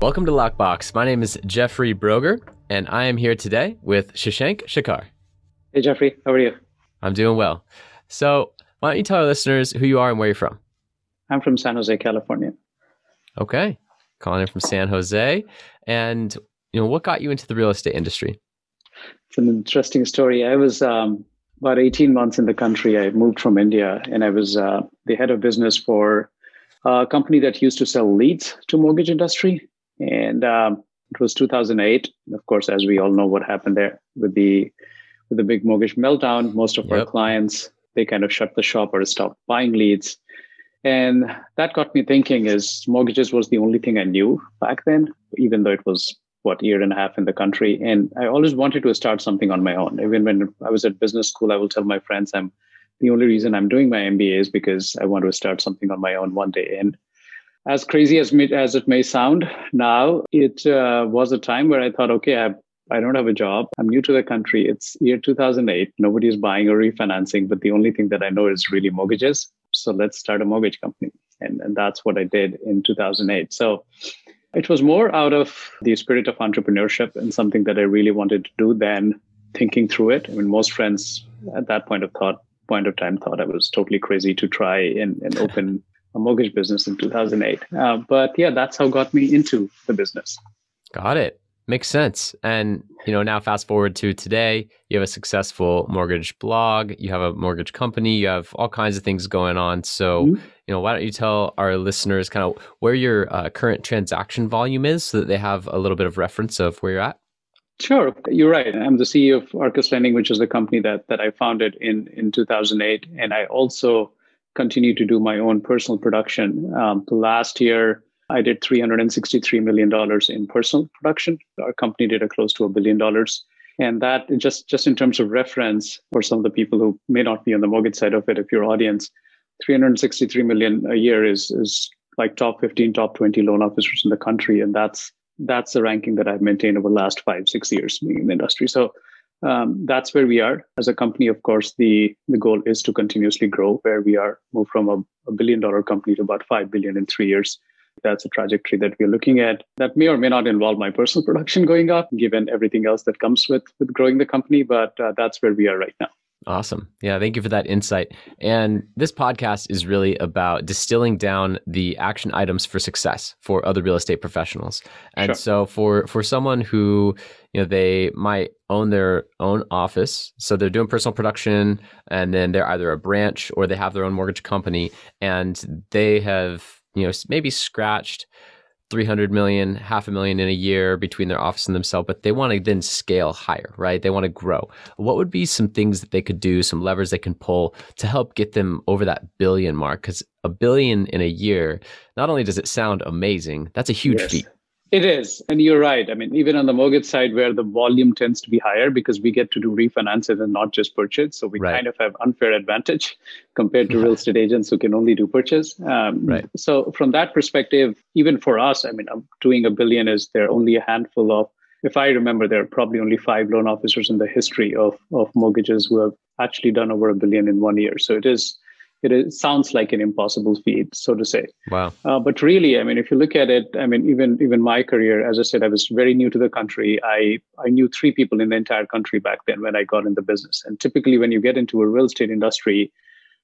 Welcome to Lockbox. My name is Jeffrey Broger, and I am here today with Shashank Shekhar. Hey, Jeffrey. How are you? I'm doing well. So, why don't you tell our listeners who you are and where you're from? I'm from San Jose, California. Okay. Calling in from San Jose. And, you know, what got you into the real estate industry? It's an interesting story. I was um, about 18 months in the country. I moved from India and I was uh, the head of business for a company that used to sell leads to mortgage industry and um, it was 2008. And of course, as we all know, what happened there with the with the big mortgage meltdown, most of yep. our clients they kind of shut the shop or stopped buying leads, and that got me thinking: is mortgages was the only thing I knew back then, even though it was what year and a half in the country, and I always wanted to start something on my own. Even when I was at business school, I will tell my friends I'm the only reason I'm doing my MBA is because I want to start something on my own one day, and as crazy as, as it may sound now, it uh, was a time where I thought, okay, I, I don't have a job. I'm new to the country. It's year 2008. Nobody is buying or refinancing, but the only thing that I know is really mortgages. So let's start a mortgage company. And, and that's what I did in 2008. So it was more out of the spirit of entrepreneurship and something that I really wanted to do than thinking through it. I mean, most friends at that point of thought, point of time thought I was totally crazy to try and, and open a mortgage business in 2008. Uh, but yeah, that's how got me into the business. Got it. Makes sense. And you know, now fast forward to today, you have a successful mortgage blog, you have a mortgage company, you have all kinds of things going on. So, mm-hmm. you know, why don't you tell our listeners kind of where your uh, current transaction volume is, so that they have a little bit of reference of where you're at? Sure, you're right. I'm the CEO of Arcus Lending, which is the company that that I founded in in 2008, and I also continue to do my own personal production. Um, last year, I did $363 million in personal production. Our company did a close to a billion dollars. And that just, just in terms of reference for some of the people who may not be on the mortgage side of it, if your audience, 363 million a year is, is like top 15, top 20 loan officers in the country. And that's, that's the ranking that I've maintained over the last five, six years being in the industry. So um, that's where we are as a company. Of course, the the goal is to continuously grow. Where we are, move from a, a billion dollar company to about five billion in three years. That's a trajectory that we're looking at. That may or may not involve my personal production going up, given everything else that comes with with growing the company. But uh, that's where we are right now. Awesome. Yeah, thank you for that insight. And this podcast is really about distilling down the action items for success for other real estate professionals. And sure. so for for someone who, you know, they might own their own office, so they're doing personal production and then they're either a branch or they have their own mortgage company and they have, you know, maybe scratched 300 million, half a million in a year between their office and themselves, but they want to then scale higher, right? They want to grow. What would be some things that they could do, some levers they can pull to help get them over that billion mark? Because a billion in a year, not only does it sound amazing, that's a huge yes. feat. It is. And you're right. I mean, even on the mortgage side where the volume tends to be higher because we get to do refinances and not just purchase. So we right. kind of have unfair advantage compared to real estate agents who can only do purchase. Um, right. So from that perspective, even for us, I mean, doing a billion is there only a handful of, if I remember, there are probably only five loan officers in the history of, of mortgages who have actually done over a billion in one year. So it is it is, sounds like an impossible feat, so to say. Wow. Uh, but really, I mean, if you look at it, I mean, even even my career, as I said, I was very new to the country. I I knew three people in the entire country back then when I got in the business. And typically, when you get into a real estate industry,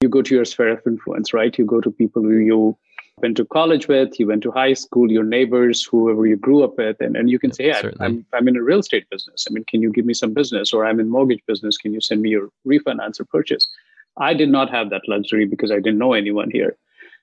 you go to your sphere of influence, right? You go to people who you went to college with, you went to high school, your neighbors, whoever you grew up with, and, and you can say, yeah, I'm, I'm in a real estate business. I mean, can you give me some business? Or I'm in mortgage business. Can you send me your refinance or purchase? I did not have that luxury because I didn't know anyone here.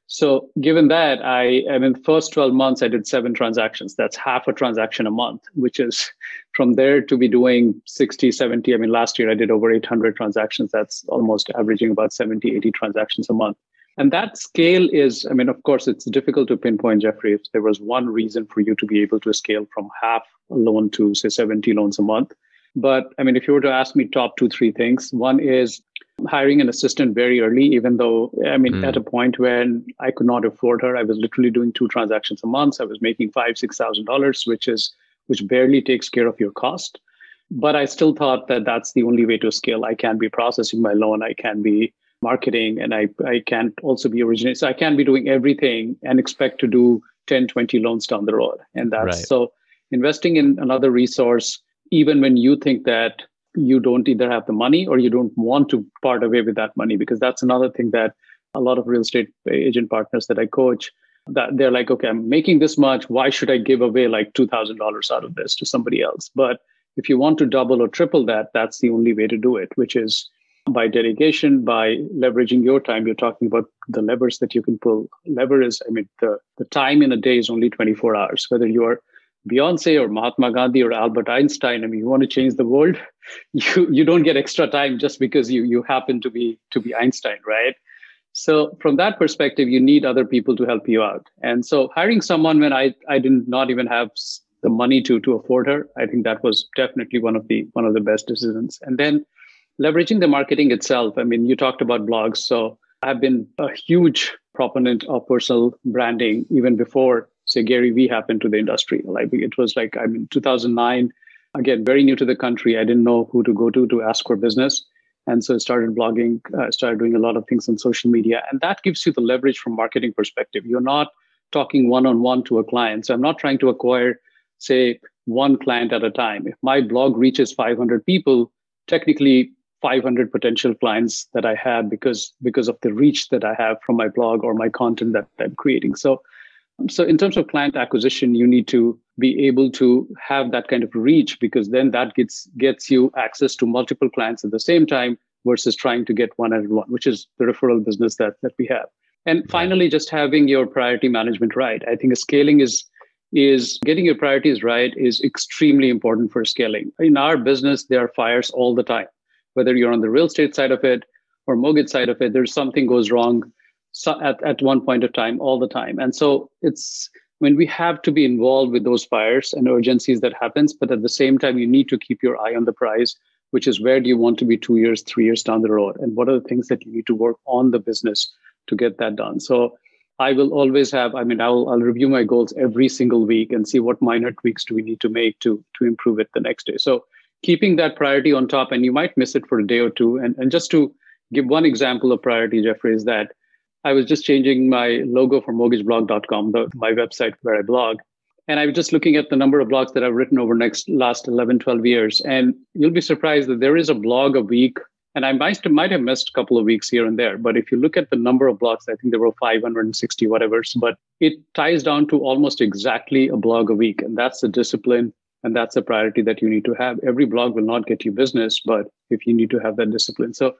So given that, I, I mean, first 12 months, I did seven transactions. That's half a transaction a month, which is from there to be doing 60, 70. I mean, last year I did over 800 transactions. That's almost averaging about 70, 80 transactions a month. And that scale is, I mean, of course, it's difficult to pinpoint, Jeffrey, if there was one reason for you to be able to scale from half a loan to, say, 70 loans a month. But I mean, if you were to ask me top two, three things, one is hiring an assistant very early, even though, I mean, mm. at a point when I could not afford her, I was literally doing two transactions a month. I was making five, six thousand dollars, which is which barely takes care of your cost. But I still thought that that's the only way to scale. I can't be processing my loan. I can be marketing and I, I can't also be originating. So I can't be doing everything and expect to do 10, 20 loans down the road. And that's right. so investing in another resource, even when you think that you don't either have the money or you don't want to part away with that money, because that's another thing that a lot of real estate agent partners that I coach that they're like, okay, I'm making this much. Why should I give away like $2,000 out of this to somebody else? But if you want to double or triple that, that's the only way to do it, which is by delegation, by leveraging your time. You're talking about the levers that you can pull. Lever is, I mean, the, the time in a day is only 24 hours. Whether you're Beyonce or Mahatma Gandhi or Albert Einstein, I mean, you want to change the world, you you don't get extra time just because you you happen to be to be Einstein, right? So from that perspective, you need other people to help you out. And so hiring someone when I I did not even have the money to to afford her, I think that was definitely one of the one of the best decisions. And then leveraging the marketing itself. I mean, you talked about blogs. So I've been a huge proponent of personal branding even before, say, Gary Vee happened to the industry. Like it was like, I mean, 2009, again, very new to the country. I didn't know who to go to to ask for business. And so I started blogging, uh, started doing a lot of things on social media. And that gives you the leverage from marketing perspective. You're not talking one-on-one to a client. So I'm not trying to acquire, say, one client at a time. If my blog reaches 500 people, technically 500 potential clients that I have because because of the reach that I have from my blog or my content that I'm creating. So so in terms of client acquisition, you need to be able to have that kind of reach because then that gets gets you access to multiple clients at the same time versus trying to get one at one, which is the referral business that that we have. And finally, just having your priority management right. I think scaling is is getting your priorities right is extremely important for scaling. In our business, there are fires all the time whether you're on the real estate side of it or mortgage side of it, there's something goes wrong at, at one point of time all the time. And so it's when we have to be involved with those fires and urgencies that happens, but at the same time, you need to keep your eye on the prize, which is where do you want to be two years, three years down the road? And what are the things that you need to work on the business to get that done? So I will always have, I mean, I'll, I'll review my goals every single week and see what minor tweaks do we need to make to, to improve it the next day. So keeping that priority on top, and you might miss it for a day or two. And, and just to give one example of priority, Jeffrey, is that I was just changing my logo for mortgageblog.com, the, my website where I blog. And I was just looking at the number of blogs that I've written over next last 11, 12 years. And you'll be surprised that there is a blog a week. And I might, might have missed a couple of weeks here and there. But if you look at the number of blogs, I think there were 560 whatever. But it ties down to almost exactly a blog a week. And that's the discipline and that's a priority that you need to have every blog will not get you business but if you need to have that discipline so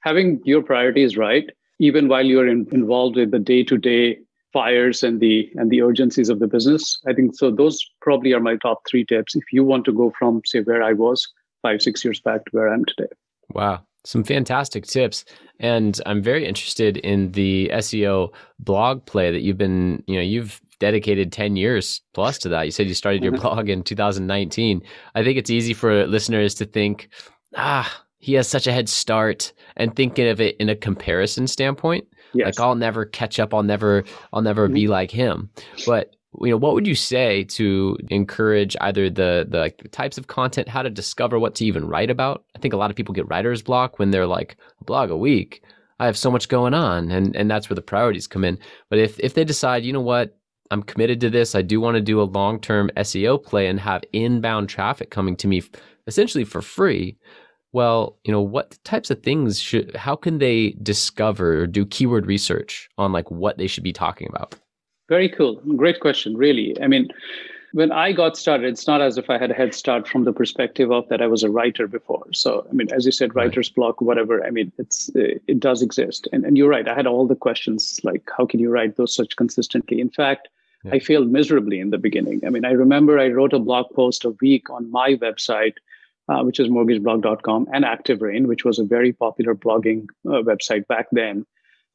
having your priorities right even while you're in, involved with the day-to-day fires and the and the urgencies of the business i think so those probably are my top three tips if you want to go from say where i was five six years back to where i am today wow some fantastic tips and i'm very interested in the seo blog play that you've been you know you've dedicated 10 years plus to that. You said you started your mm-hmm. blog in 2019. I think it's easy for listeners to think, ah, he has such a head start and thinking of it in a comparison standpoint. Yes. Like I'll never catch up, I'll never I'll never mm-hmm. be like him. But you know, what would you say to encourage either the the, like, the types of content, how to discover what to even write about? I think a lot of people get writer's block when they're like a blog a week. I have so much going on and and that's where the priorities come in. But if if they decide, you know what, I'm committed to this. I do want to do a long term SEO play and have inbound traffic coming to me essentially for free. Well, you know, what types of things should, how can they discover or do keyword research on like what they should be talking about? Very cool. Great question, really. I mean, when I got started, it's not as if I had a head start from the perspective of that I was a writer before. So, I mean, as you said, writer's block, whatever. I mean, it's it does exist, and and you're right. I had all the questions like, how can you write those such consistently? In fact, yeah. I failed miserably in the beginning. I mean, I remember I wrote a blog post a week on my website, uh, which is mortgageblog.com, and ActiveRain, which was a very popular blogging uh, website back then.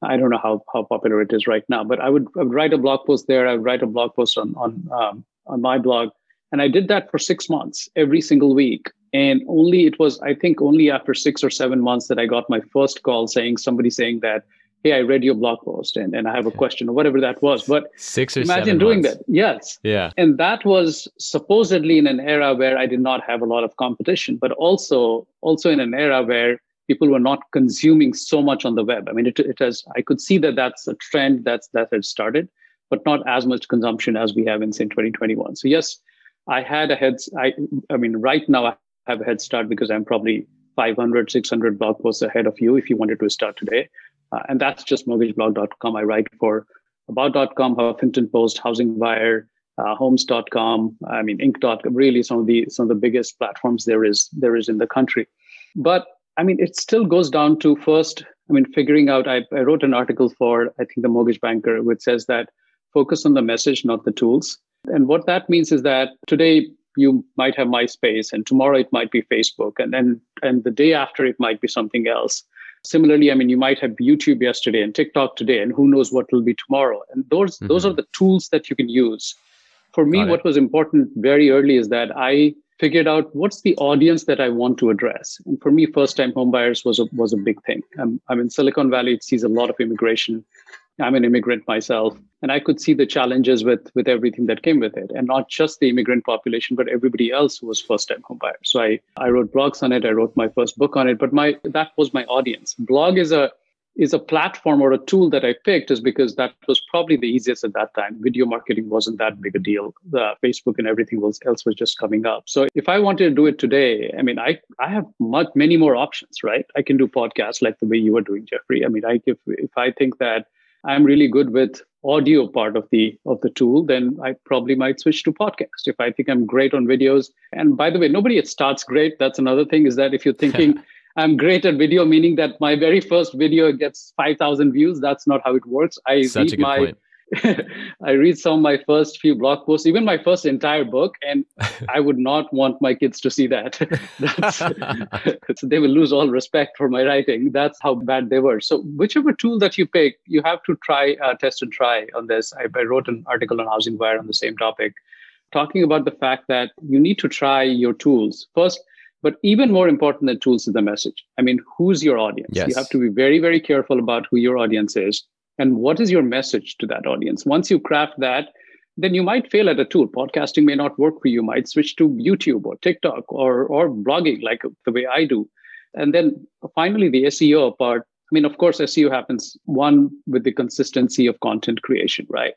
I don't know how, how popular it is right now, but I would, I would write a blog post there. I would write a blog post on on um, on my blog, and I did that for six months every single week. And only it was, I think, only after six or seven months that I got my first call saying somebody saying that, hey, I read your blog post and, and I have a question or whatever that was. But six or imagine doing months. that. Yes. Yeah. And that was supposedly in an era where I did not have a lot of competition, but also also in an era where people were not consuming so much on the web. I mean, it, it has, I could see that that's a trend that's, that had started, but not as much consumption as we have in, say, 2021. So yes, I had a head, I, I mean, right now I have a head start because I'm probably 500, 600 blog posts ahead of you if you wanted to start today. Uh, and that's just mortgageblog.com. I write for about.com, Huffington Post, Housing Wire, uh, homes.com, I mean, Inc.com, really some of the, some of the biggest platforms there is, there is in the country. But I mean, it still goes down to first, I mean, figuring out, I, I wrote an article for, I think, the Mortgage Banker, which says that focus on the message, not the tools. And what that means is that today you might have MySpace and tomorrow it might be Facebook and then and the day after it might be something else. Similarly, I mean you might have YouTube yesterday and TikTok today and who knows what will be tomorrow. And those mm-hmm. those are the tools that you can use. For me, what was important very early is that I figured out what's the audience that I want to address. And for me, first time homebuyers was a, was a big thing. I'm, I'm in Silicon Valley, it sees a lot of immigration. I'm an immigrant myself, and I could see the challenges with with everything that came with it, and not just the immigrant population, but everybody else who was first time homebuyer. So I I wrote blogs on it. I wrote my first book on it, but my that was my audience. Blog is a is a platform or a tool that I picked is because that was probably the easiest at that time. Video marketing wasn't that big a deal. The Facebook and everything else was just coming up. So if I wanted to do it today, I mean, I, I have much, many more options, right? I can do podcasts like the way you are doing, Jeffrey. I mean, I, if, if I think that I'm really good with audio part of the of the tool, then I probably might switch to podcast. If I think I'm great on videos, and by the way, nobody starts great. That's another thing. Is that if you're thinking I'm great at video, meaning that my very first video gets five thousand views. That's not how it works. I Such read my point. I read some of my first few blog posts, even my first entire book, and I would not want my kids to see that. they will lose all respect for my writing. That's how bad they were. So, whichever tool that you pick, you have to try, uh, test and try on this. I, I wrote an article on Housing Wire on the same topic, talking about the fact that you need to try your tools first. But even more important than tools is the message. I mean, who's your audience? Yes. You have to be very, very careful about who your audience is and what is your message to that audience? Once you craft that then you might fail at a tool. Podcasting may not work for you, you might switch to youtube or tiktok or or blogging like the way i do. And then finally the seo part. I mean of course seo happens one with the consistency of content creation right?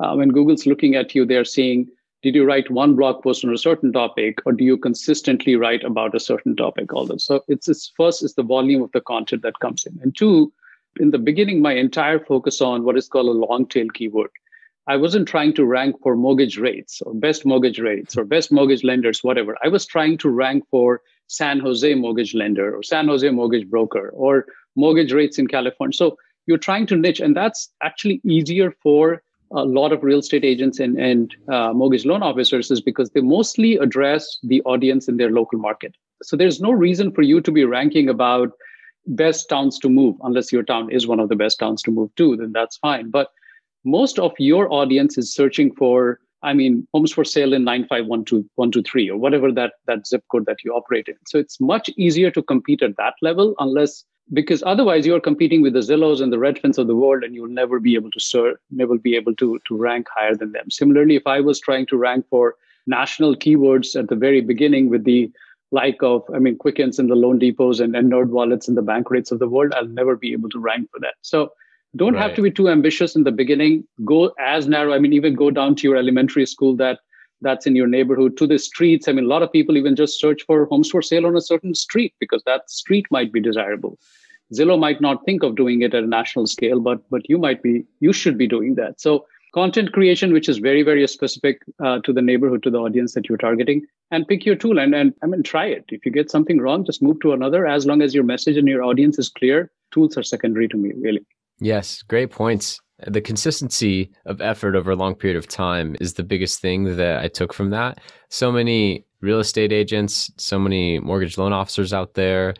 Uh, when google's looking at you they're seeing did you write one blog post on a certain topic or do you consistently write about a certain topic? All this so it's, it's first is the volume of the content that comes in. And two in the beginning, my entire focus on what is called a long tail keyword. I wasn't trying to rank for mortgage rates or best mortgage rates or best mortgage lenders, whatever. I was trying to rank for San Jose mortgage lender or San Jose mortgage broker or mortgage rates in California. So you're trying to niche, and that's actually easier for a lot of real estate agents and, and uh, mortgage loan officers is because they mostly address the audience in their local market. So there's no reason for you to be ranking about best towns to move, unless your town is one of the best towns to move to, then that's fine. But most of your audience is searching for, I mean, homes for sale in 95123 or whatever that, that zip code that you operate in. So it's much easier to compete at that level unless because otherwise you're competing with the Zillows and the Redfins of the world, and you'll never be able to serve, never be able to, to rank higher than them. Similarly, if I was trying to rank for national keywords at the very beginning with the like of, I mean, Quickens and the loan depots and, and NerdWallets and the Bankrates of the world, I'll never be able to rank for that. So don't right. have to be too ambitious in the beginning. Go as narrow. I mean, even go down to your elementary school that that's in your neighborhood to the streets. I mean, a lot of people even just search for homes for sale on a certain street because that street might be desirable. Zillow might not think of doing it at a national scale, but but you might be, you should be doing that. So content creation, which is very, very specific uh, to the neighborhood, to the audience that you're targeting, and pick your tool and, and I mean, try it. If you get something wrong, just move to another. As long as your message and your audience is clear, tools are secondary to me, really. Yes, great points. The consistency of effort over a long period of time is the biggest thing that I took from that. So many real estate agents, so many mortgage loan officers out there,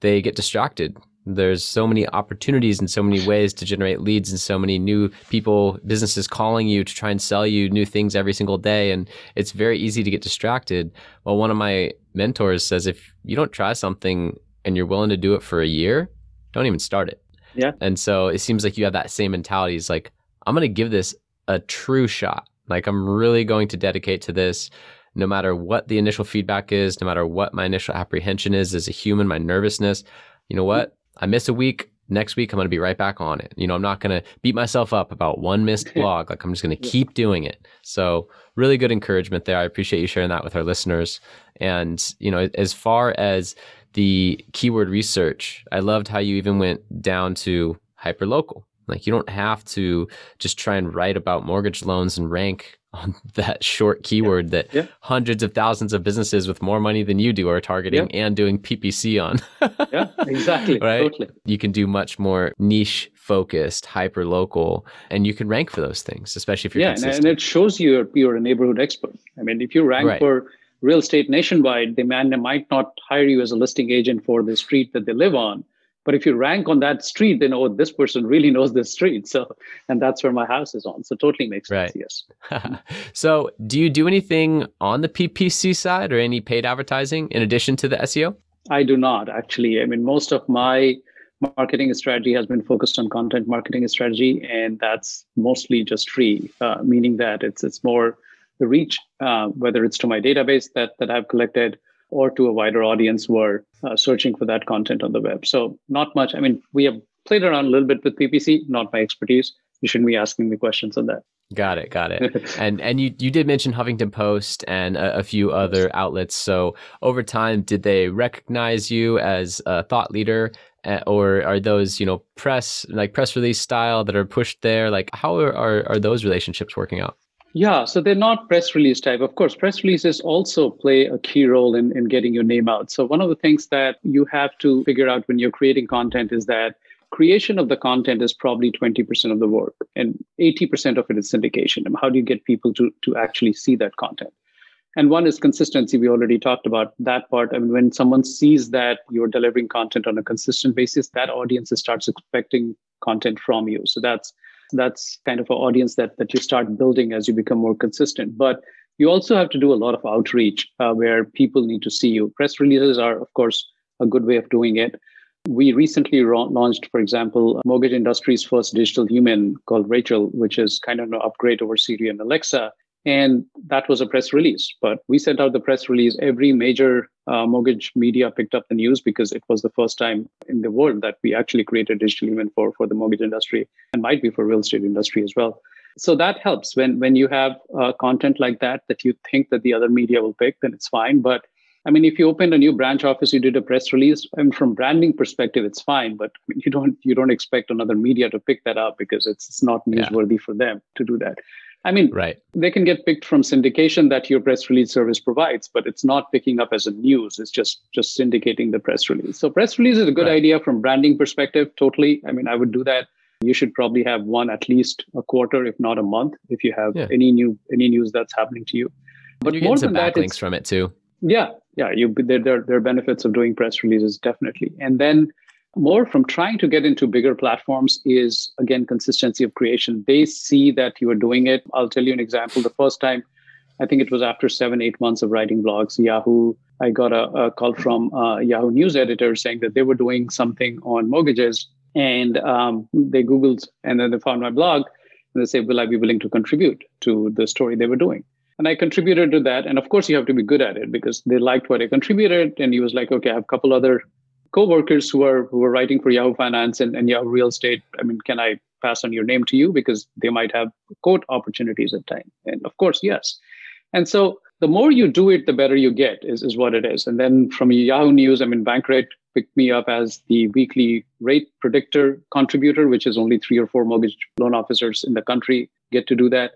they get distracted There's so many opportunities and so many ways to generate leads and so many new people, businesses calling you to try and sell you new things every single day. And it's very easy to get distracted. Well, one of my mentors says if you don't try something and you're willing to do it for a year, don't even start it. Yeah. And so it seems like you have that same mentality. It's like, I'm going to give this a true shot. Like, I'm really going to dedicate to this no matter what the initial feedback is, no matter what my initial apprehension is as a human, my nervousness. You know what? I miss a week. Next week, I'm going to be right back on it. You know, I'm not going to beat myself up about one missed blog. Like, I'm just going to keep doing it. So, really good encouragement there. I appreciate you sharing that with our listeners. And, you know, as far as the keyword research, I loved how you even went down to hyperlocal. Like you don't have to just try and write about mortgage loans and rank on that short keyword yeah. that yeah. hundreds of thousands of businesses with more money than you do are targeting yeah. and doing PPC on. yeah, exactly. right? Totally. You can do much more niche focused, hyper local, and you can rank for those things, especially if you're yeah, consistent. and it shows you you're, a neighborhood expert. I mean, if you rank right. for real estate nationwide, the man might not hire you as a listing agent for the street that they live on. But if you rank on that street, then oh, this person really knows this street. So, and that's where my house is on. So, totally makes sense. Right. Yes. so, do you do anything on the PPC side or any paid advertising in addition to the SEO? I do not actually. I mean, most of my marketing strategy has been focused on content marketing strategy, and that's mostly just free, uh, meaning that it's it's more the reach, uh, whether it's to my database that that I've collected or to a wider audience who are uh, searching for that content on the web. So not much. I mean, we have played around a little bit with PPC, not my expertise. You shouldn't be asking me questions on that. Got it, got it. and and you you did mention Huffington Post and a, a, few other outlets. So over time, did they recognize you as a thought leader, uh, or are those you know press like press release style that are pushed there? Like how are are, are those relationships working out? Yeah, so they're not press release type. Of course, press releases also play a key role in, in getting your name out. So, one of the things that you have to figure out when you're creating content is that creation of the content is probably 20% of the work, and 80% of it is syndication. And how do you get people to, to actually see that content? And one is consistency. We already talked about that part. I mean, when someone sees that you're delivering content on a consistent basis, that audience starts expecting content from you. So, that's that's kind of an audience that that you start building as you become more consistent. But you also have to do a lot of outreach uh, where people need to see you. Press releases are of course a good way of doing it. We recently ra- launched for example mortgage industry's first digital human called rachel which is kind of an upgrade over siri and alexa and that was a press release. But we sent out the press release. Every major uh, mortgage media picked up the news because it was the first time in the world that we actually created digital human for, for the mortgage industry and might be for real estate industry as well. So that helps when when you have uh, content like that that you think that the other media will pick, then it's fine. But I mean, if you opened a new branch office, you did a press release. I mean, from branding perspective, it's fine. But I mean, you don't you don't expect another media to pick that up because it's it's not newsworthy yeah. for them to do that. I mean, right. they can get picked from syndication that your press release service provides, but it's not picking up as a news. It's just just syndicating the press release. So press release is a good right. idea from branding perspective. Totally. I mean, I would do that. You should probably have one at least a quarter, if not a month, if you have yeah. any new any news that's happening to you. But you get some backlinks from it too. Yeah, yeah. You there, there there are benefits of doing press releases definitely, and then more from trying to get into bigger platforms is again consistency of creation they see that you are doing it i'll tell you an example the first time i think it was after seven eight months of writing blogs yahoo i got a, a call from a yahoo news editor saying that they were doing something on mortgages and um, they googled and then they found my blog and they said will i be willing to contribute to the story they were doing and I contributed to that. And of course, you have to be good at it because they liked what I contributed. And he was like, okay, I have a couple other co-workers who are who are writing for Yahoo Finance and, and Yahoo Real Estate. I mean, can I pass on your name to you because they might have quote opportunities at time? And of course, yes. And so the more you do it, the better you get is, is what it is. And then from Yahoo News, I mean, Bankrate picked me up as the weekly rate predictor contributor, which is only three or four mortgage loan officers in the country get to do that.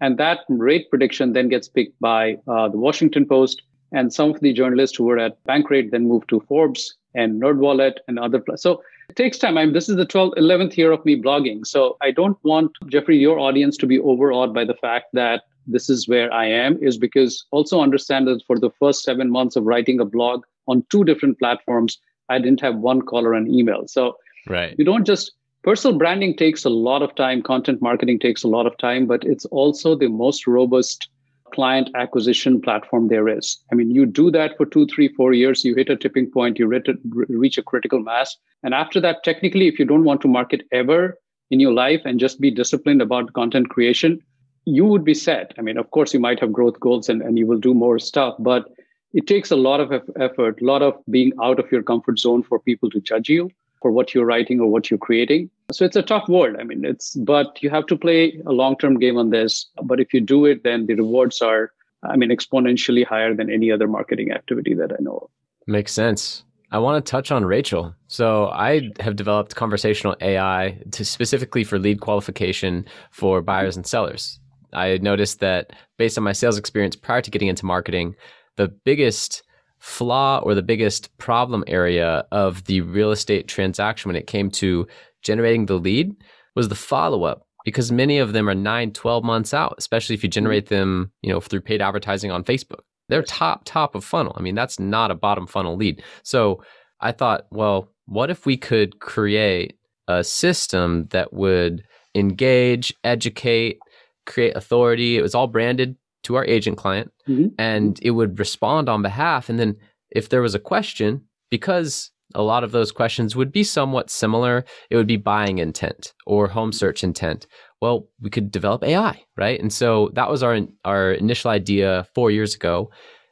And that rate prediction then gets picked by uh, the Washington Post. And some of the journalists who were at Bankrate then moved to Forbes and NerdWallet and other. Pl- so it takes time. I mean, this is the 12th, 11th year of me blogging. So I don't want, Jeffrey, your audience to be overawed by the fact that this is where I am, is because also understand that for the first seven months of writing a blog on two different platforms, I didn't have one call or an email. So right. you don't just personal branding takes a lot of time, content marketing takes a lot of time, but it's also the most robust client acquisition platform there is. I mean, you do that for two, three, four years, you hit a tipping point, you reach a critical mass. And after that, technically, if you don't want to market ever in your life and just be disciplined about content creation, you would be set. I mean, of course, you might have growth goals and, and you will do more stuff, but it takes a lot of effort, a lot of being out of your comfort zone for people to judge you for what you're writing or what you're creating. So it's a tough world. I mean, it's, but you have to play a long term game on this. But if you do it, then the rewards are, I mean, exponentially higher than any other marketing activity that I know of. Makes sense. I want to touch on Rachel. So I have developed conversational AI to specifically for lead qualification for buyers and sellers. I noticed that based on my sales experience prior to getting into marketing, the biggest flaw or the biggest problem area of the real estate transaction when it came to generating the lead was the follow up because many of them are 9 12 months out especially if you mm-hmm. generate them you know through paid advertising on facebook. They're top top of funnel. I mean that's not a bottom funnel lead. So i thought well what if we could create a system that would engage educate create authority? It was all branded to our agent client mm-hmm. and it would respond on behalf. And then if there was a question, because a lot of those questions would be somewhat similar, it would be buying intent or home search intent. Well, we could develop AI, right? And so that was our our initial idea four years ago,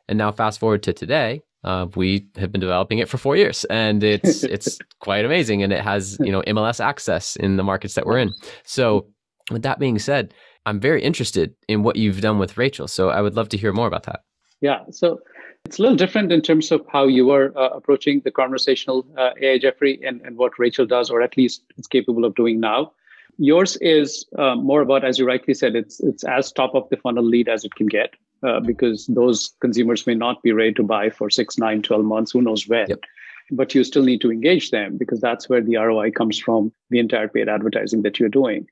and now fast forward to today, uh, we have been developing it for four years, and it's it's quite amazing, and it has you know MLS access in the markets that we're in. So, with that being said, I'm very interested in what you've done with Rachel. So I would love to hear more about that. Yeah. So it's a little different in terms of how you are uh, approaching the conversational uh, AI, Jeffrey, and, and what Rachel does, or at least it's capable of doing now. Yours is uh, more about, as you rightly said, it's it's as top of the funnel lead as it can get, uh, because those consumers may not be ready to buy for six, nine, 12 months, who knows when. Yep. But you still need to engage them because that's where the ROI comes from the entire paid advertising that you're doing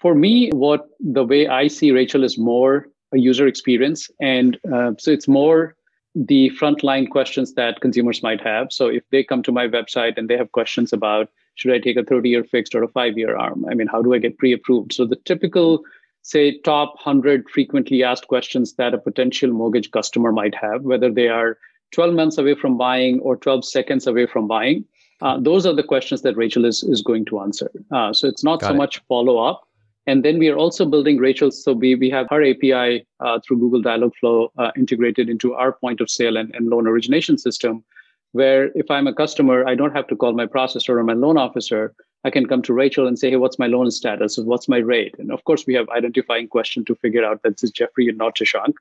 for me, what the way I see Rachel is more a user experience. And uh, so it's more the frontline questions that consumers might have. So if they come to my website and they have questions about should I take a 30 year fixed or a five year arm? I mean, how do I get pre approved? So the typical, say, top 100 frequently asked questions that a potential mortgage customer might have, whether they are 12 months away from buying or 12 seconds away from buying. Uh, those are the questions that Rachel is, is going to answer. Uh, so it's not Got so it. much follow up and then we are also building Rachel. So we, we have her API uh, through Google Dialogflow uh, integrated into our point of sale and, and loan origination system, where if I'm a customer, I don't have to call my processor or my loan officer. I can come to Rachel and say, hey, what's my loan status? What's my rate? And of course, we have identifying question to figure out that this is Jeffrey and not Shashank,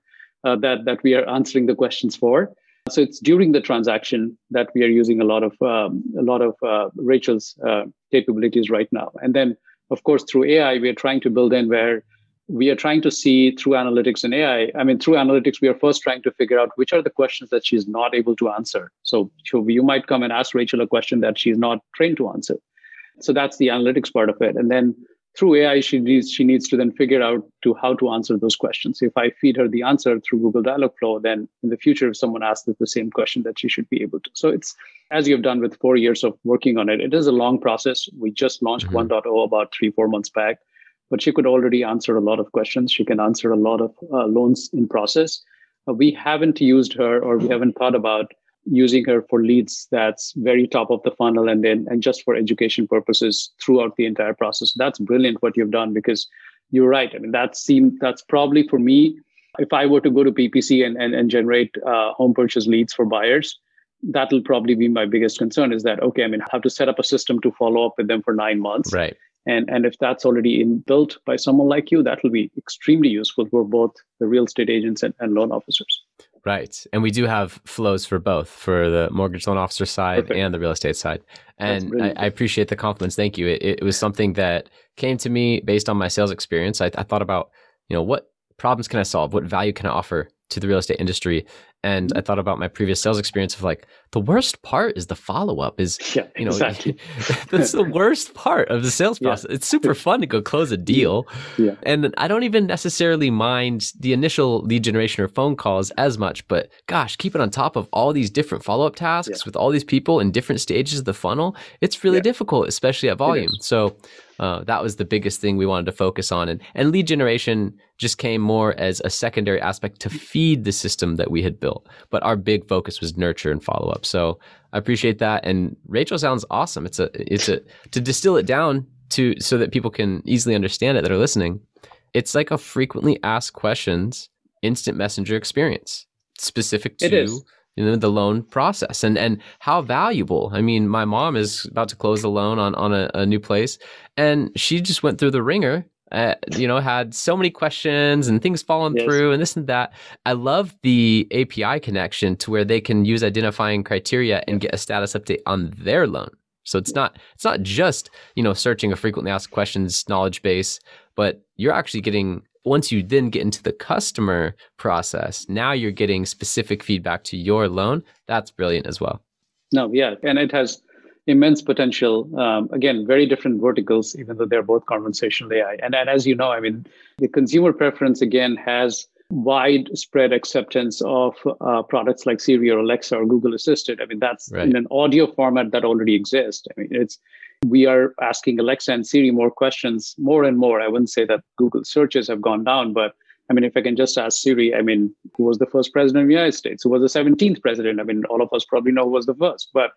uh, that, that we are answering the questions for. So it's during the transaction that we are using a lot of um, a lot of uh, Rachel's uh, capabilities right now. And then of course, through AI, we are trying to build in where we are trying to see through analytics and AI. I mean, through analytics, we are first trying to figure out which are the questions that she's not able to answer. So, you might come and ask Rachel a question that she's not trained to answer. So that's the analytics part of it. And then through AI, she needs she needs to then figure out to how to answer those questions. If I feed her the answer through Google Dialogflow, then in the future, if someone asks the same question, that she should be able to. So it's as you've done with four years of working on it. It is a long process. We just launched mm-hmm. 1.0 about three four months back, but she could already answer a lot of questions. She can answer a lot of uh, loans in process. Uh, we haven't used her, or we haven't thought about using her for leads that's very top of the funnel and then and just for education purposes throughout the entire process. That's brilliant what you've done because you're right. I mean that seemed that's probably for me if i were to go to ppc and and, and generate uh, home purchase leads for buyers that'll probably be my biggest concern is that okay i mean I have to set up a system to follow up with them for nine months. Right. And and if that's already in built by someone like you that will be extremely useful for both the real estate agents and, and loan officers Right. And we do have flows for both for the mortgage loan officer side Perfect. and the real estate side. And I, I, appreciate the compliments. Thank you. It, it, was something that came to me based on my sales experience. I, I thought about, you know, what problems can I solve? What value can I offer to the real estate industry? And I thought about my previous sales experience of like the worst part is the follow up is yeah, you know exactly. that's the worst part of the sales process. Yeah. It's super fun to go close a deal. Yeah. And I don't even necessarily mind the initial lead generation or phone calls as much, but gosh, keeping on top of all these different follow up tasks yeah. with all these people in different stages of the funnel, it's really difficult, especially at volume. So uh, that was the biggest thing we wanted to focus on. And, and lead generation just came more as a secondary aspect to feed the system that we had built. But our big focus was nurture and follow up. So I appreciate that. And Rachel sounds awesome. It's a, it's a, to distill it down to, so that people can easily understand it that are listening. It's like a frequently asked questions instant messenger experience specific to you know the loan process and and how valuable i mean my mom is about to close a loan on on a, a new place and she just went through the ringer uh, you know had so many questions and things falling yes. through and this and that i love the api connection to where they can use identifying criteria and get a status update on their loan so it's not it's not just you know searching a frequently asked questions knowledge base but you're actually getting once you then get into the customer process, now you're getting specific feedback to your loan. That's brilliant as well. No, yeah. And it has immense potential. Um, again, very different verticals, even though they're both conversational AI. And, and as you know, I mean, the consumer preference, again, has widespread acceptance of uh, products like Siri or Alexa or Google Assistant. I mean, that's right. in an audio format that already exists. I mean, it's we are asking Alexa and Siri more questions more and more. I wouldn't say that Google searches have gone down, but I mean, if I can just ask Siri, I mean, who was the first president of the United States? Who was the 17th president? I mean, all of us probably know who was the first. But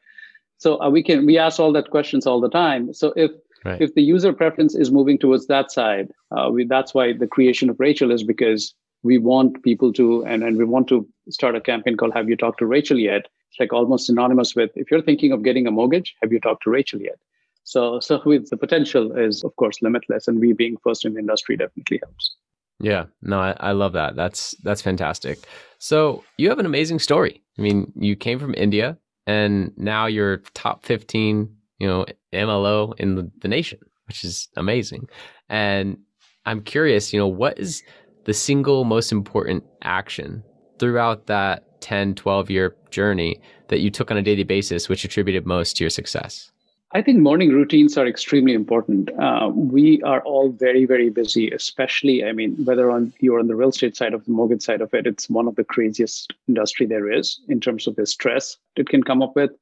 so uh, we can we ask all that questions all the time. So if right. if the user preference is moving towards that side, uh, we, that's why the creation of Rachel is because we want people to and, and we want to start a campaign called Have You Talked to Rachel Yet? It's like almost synonymous with if you're thinking of getting a mortgage, have you talked to Rachel yet? So, so with the potential is of course limitless, and we being first in the industry definitely helps. Yeah, no, I, I love that. That's that's fantastic. So you have an amazing story. I mean, you came from India, and now you're top fifteen, you know, MLO in the, the nation, which is amazing. And I'm curious, you know, what is the single most important action throughout that 10, 12 year journey that you took on a daily basis, which attributed most to your success? I think morning routines are extremely important. Uh, we are all very, very busy, especially, I mean, whether on you're on the real estate side of the mortgage side of it, it's one of the craziest industry there is in terms of the stress it can come up with.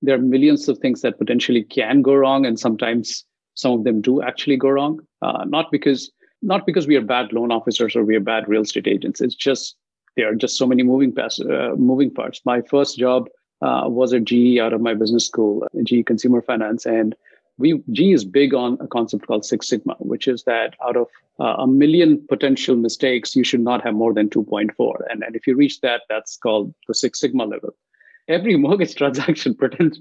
There are millions of things that potentially can go wrong, and sometimes some of them do actually go wrong. Uh, not because not because we are bad loan officers or we are bad real estate agents. It's just there are just so many moving parts. Uh, moving parts. My first job uh, was at GE out of my business school, GE Consumer Finance, and we GE is big on a concept called Six Sigma, which is that out of uh, a million potential mistakes, you should not have more than 2.4. And, and if you reach that, that's called the Six Sigma level. Every mortgage transaction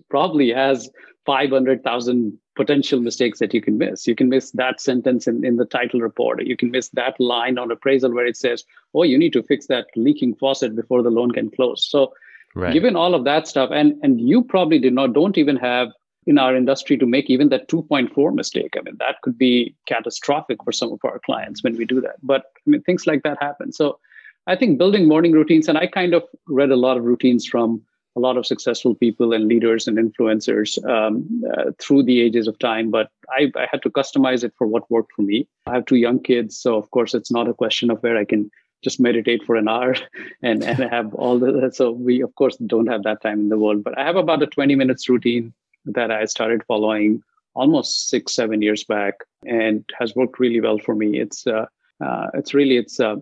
probably has 500,000 potential mistakes that you can miss. You can miss that sentence in, in the title report. You can miss that line on appraisal where it says, oh, you need to fix that leaking faucet before the loan can close. So Right. Given all of that stuff, and and you probably did not don't even have in our industry to make even that 2.4 mistake. I mean, that could be catastrophic for some of our clients when we do that. But I mean, things like that happen. So I think building morning routines, and I kind of read a lot of routines from a lot of successful people and leaders and influencers um, uh, through the ages of time. But I, I had to customize it for what worked for me. I have two young kids, so of course it's not a question of where I can just meditate for an hour and, and have all the so we of course don't have that time in the world. But i have about a 20 minutes routine that i started following almost six seven years back and has worked really well for me. It's uh, uh, it's really it's uh,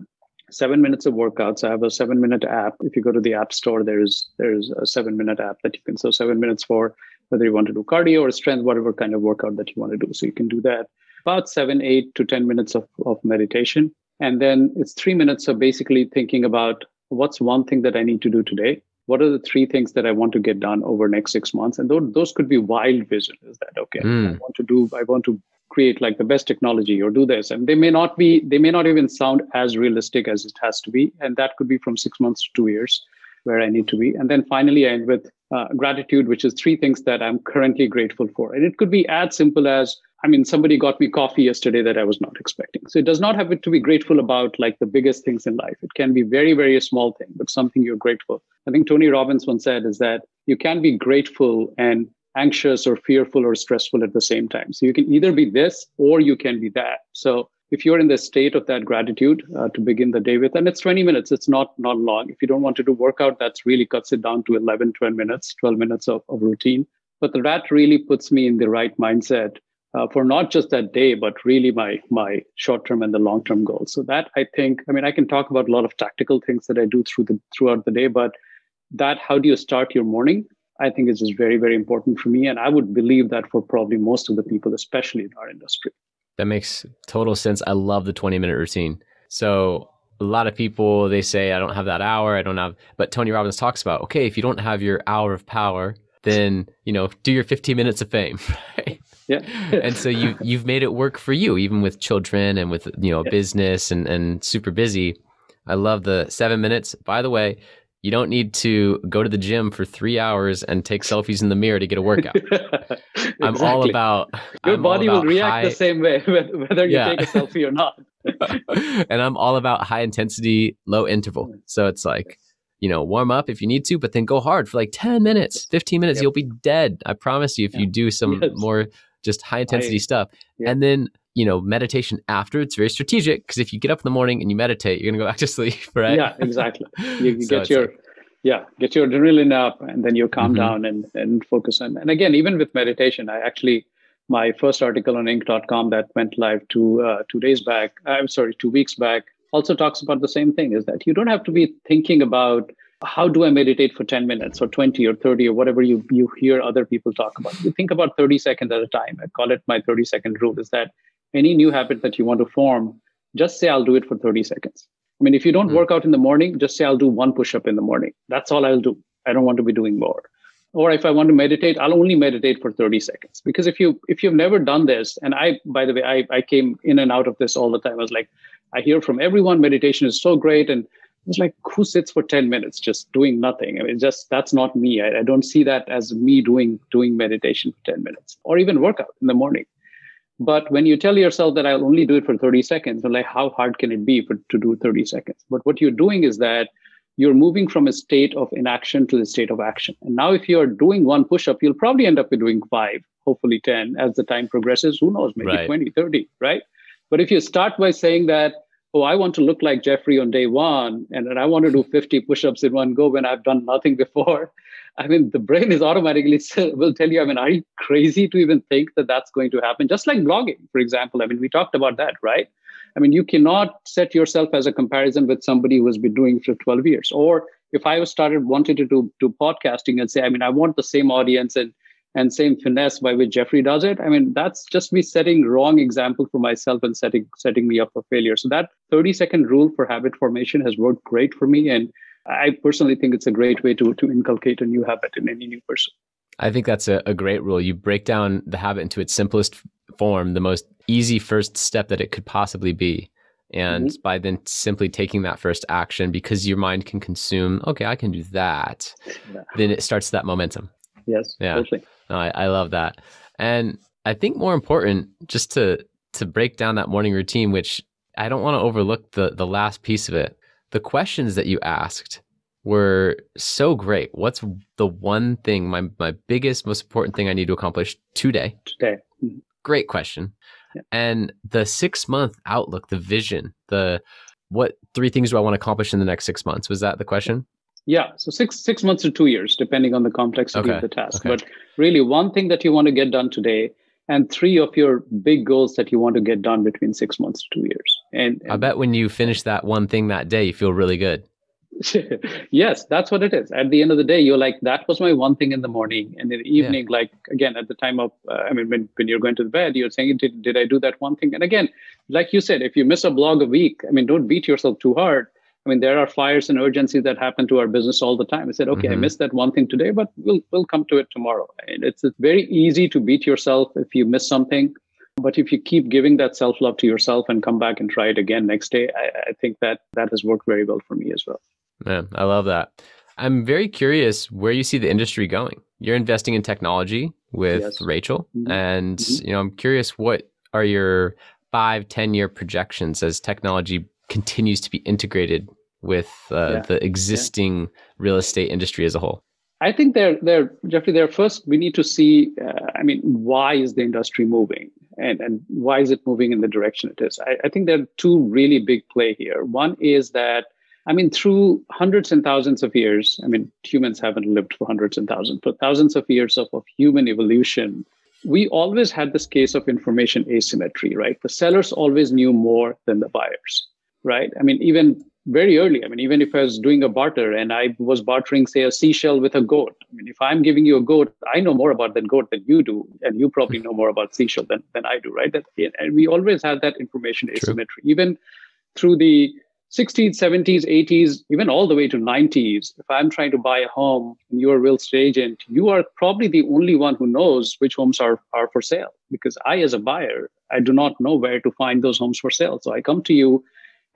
seven minutes of workouts. I have a seven minute app. If you go to the app store there's there's a seven minute app that you can so seven minutes for whether you want to do cardio or strength whatever kind of workout that you want to do. So you can do that. About seven eight to ten minutes of, of meditation and then it's three minutes of basically thinking about what's one thing that I need to do today? What are the three things that I want to get done over next six months? And those, those could be wild vision. Is that okay? Mm. I want to do, I want to create like the best technology or do this. And they may not be, they may not even sound as realistic as it has to be. And that could be from six months to two years. Where I need to be. And then finally, I end with uh, gratitude, which is three things that I'm currently grateful for. And it could be as simple as, I mean, somebody got me coffee yesterday that I was not expecting. So it does not have to be grateful about like the biggest things in life. It can be very, very small thing, but something you're grateful. I think Tony Robbins once said is that you can be grateful and anxious or fearful or stressful at the same time. So you can either be this or you can be that. So if you're in the state of that gratitude uh, to begin the day with and it's 20 minutes it's not not long. If you don't want to do workout that's really cuts it down to 11 12 minutes 12 minutes of, of routine. But that really puts me in the right mindset uh, for not just that day but really my my short term and the long term goals. So that i think i mean i can talk about a lot of tactical things that i do through the throughout the day but that how do you start your morning i think is just very very important for me and i would believe that for probably most of the people especially in our industry that makes total sense. I love the 20 minute routine. So a lot of people they say I don't have that hour, I don't have but Tony Robbins talks about, okay, if you don't have your hour of power, then, you know, do your 15 minutes of fame, right? Yeah. and so you you've made it work for you even with children and with, you know, yeah. business and and super busy. I love the 7 minutes. By the way, you don't need to go to the gym for three hours and take selfies in the mirror to get a workout. exactly. I'm all about your I'm body about will react high, the same way whether you yeah. take a selfie or not. and I'm all about high intensity, low interval. So it's like, you know, warm up if you need to, but then go hard for like 10 minutes, 15 minutes. Yep. You'll be dead. I promise you if yeah. you do some yes. more just high intensity I, stuff. Yeah. And then you know, meditation after. It's very strategic because if you get up in the morning and you meditate, you're gonna go back to sleep, right? Yeah, exactly. You, you so get your like, yeah, get your adrenaline up and then you calm mm-hmm. down and, and focus on. And again, even with meditation, I actually my first article on Inc.com that went live two uh, two days back. I'm sorry, two weeks back. Also talks about the same thing: is that you don't have to be thinking about how do I meditate for 10 minutes or 20 or 30 or whatever you, you hear other people talk about. You think about 30 seconds at a time. I call it my 30 second rule is that any new habit that you want to form, just say, I'll do it for 30 seconds. I mean, if you don't mm. work out in the morning, just say, I'll do one push up in the morning. That's all I'll do. I don't want to be doing more. Or if I want to meditate, I'll only meditate for 30 seconds. Because if you if you've never done this, and I by the way, I, I came in and out of this all the time. I was like, I hear from everyone meditation is so great. And it's like, who sits for 10 minutes just doing nothing? I mean, just that's not me. I, I don't see that as me doing doing meditation for 10 minutes or even workout in the morning. But when you tell yourself that I'll only do it for 30 seconds, like how hard can it be for, to do 30 seconds? But what you're doing is that you're moving from a state of inaction to the state of action. And now if you're doing one push-up, you'll probably end up with doing five, hopefully 10 as the time progresses. Who knows, maybe right. 20, 30, right? But if you start by saying that, oh, I want to look like Jeffrey on day one, and I want to do 50 push-ups in one go when I've done nothing before, I mean, the brain is automatically will tell you, I mean, are you crazy to even think that that's going to happen? Just like blogging, for example. I mean, we talked about that, right? I mean, you cannot set yourself as a comparison with somebody who has been doing it for 12 years. Or if I was started wanting to do, do podcasting and say, I mean, I want the same audience and and same finesse by which Jeffrey does it. I mean, that's just me setting wrong example for myself and setting setting me up for failure. So that 30 second rule for habit formation has worked great for me. And I personally think it's a great way to to inculcate a new habit in any new person. I think that's a, a great rule. You break down the habit into its simplest form, the most easy first step that it could possibly be. And mm-hmm. by then simply taking that first action, because your mind can consume, okay, I can do that, yeah. then it starts that momentum. Yes. Yeah. Totally. No, I, I love that. And I think more important, just to to break down that morning routine, which I don't want to overlook the the last piece of it the questions that you asked were so great. What's the one thing, my, my biggest, most important thing I need to accomplish today? Today. Mm-hmm. Great question. Yeah. And the six month outlook, the vision, the what three things do I want to accomplish in the next six months? Was that the question? Yeah. So six six months to two years, depending on the complexity okay. of the task. Okay. But really one thing that you want to get done today and three of your big goals that you want to get done between six months to two years. And, and I bet when you finish that one thing that day, you feel really good. yes, that's what it is. At the end of the day, you're like, that was my one thing in the morning. And in the evening, yeah. like, again, at the time of, uh, I mean, when, when you're going to the bed, you're saying, did, did I do that one thing? And again, like you said, if you miss a blog a week, I mean, don't beat yourself too hard. I mean, there are fires and urgencies that happen to our business all the time. I said, okay, mm-hmm. I missed that one thing today, but we'll we'll come to it tomorrow. And it's, it's very easy to beat yourself if you miss something. But if you keep giving that self love to yourself and come back and try it again next day, I, I think that that has worked very well for me as well. Man, I love that. I'm very curious where you see the industry going. You're investing in technology with yes. Rachel, mm-hmm. and mm-hmm. you know I'm curious what are your five, ten year projections as technology continues to be integrated with uh, yeah. the existing yeah. real estate industry as a whole? I think they're they're Jeffrey. They're first. We need to see. Uh, I mean, why is the industry moving, and and why is it moving in the direction it is? I, I think there are two really big play here. One is that I mean, through hundreds and thousands of years. I mean, humans haven't lived for hundreds and thousands, but thousands of years of, of human evolution. We always had this case of information asymmetry, right? The sellers always knew more than the buyers, right? I mean, even very early. I mean, even if I was doing a barter and I was bartering, say, a seashell with a goat. I mean, if I'm giving you a goat, I know more about that goat than you do, and you probably know more about seashell than, than I do, right? That, and we always had that information asymmetry, True. even through the 60s, 70s, 80s, even all the way to 90s. If I'm trying to buy a home and you're a real estate agent, you are probably the only one who knows which homes are, are for sale because I, as a buyer, I do not know where to find those homes for sale. So I come to you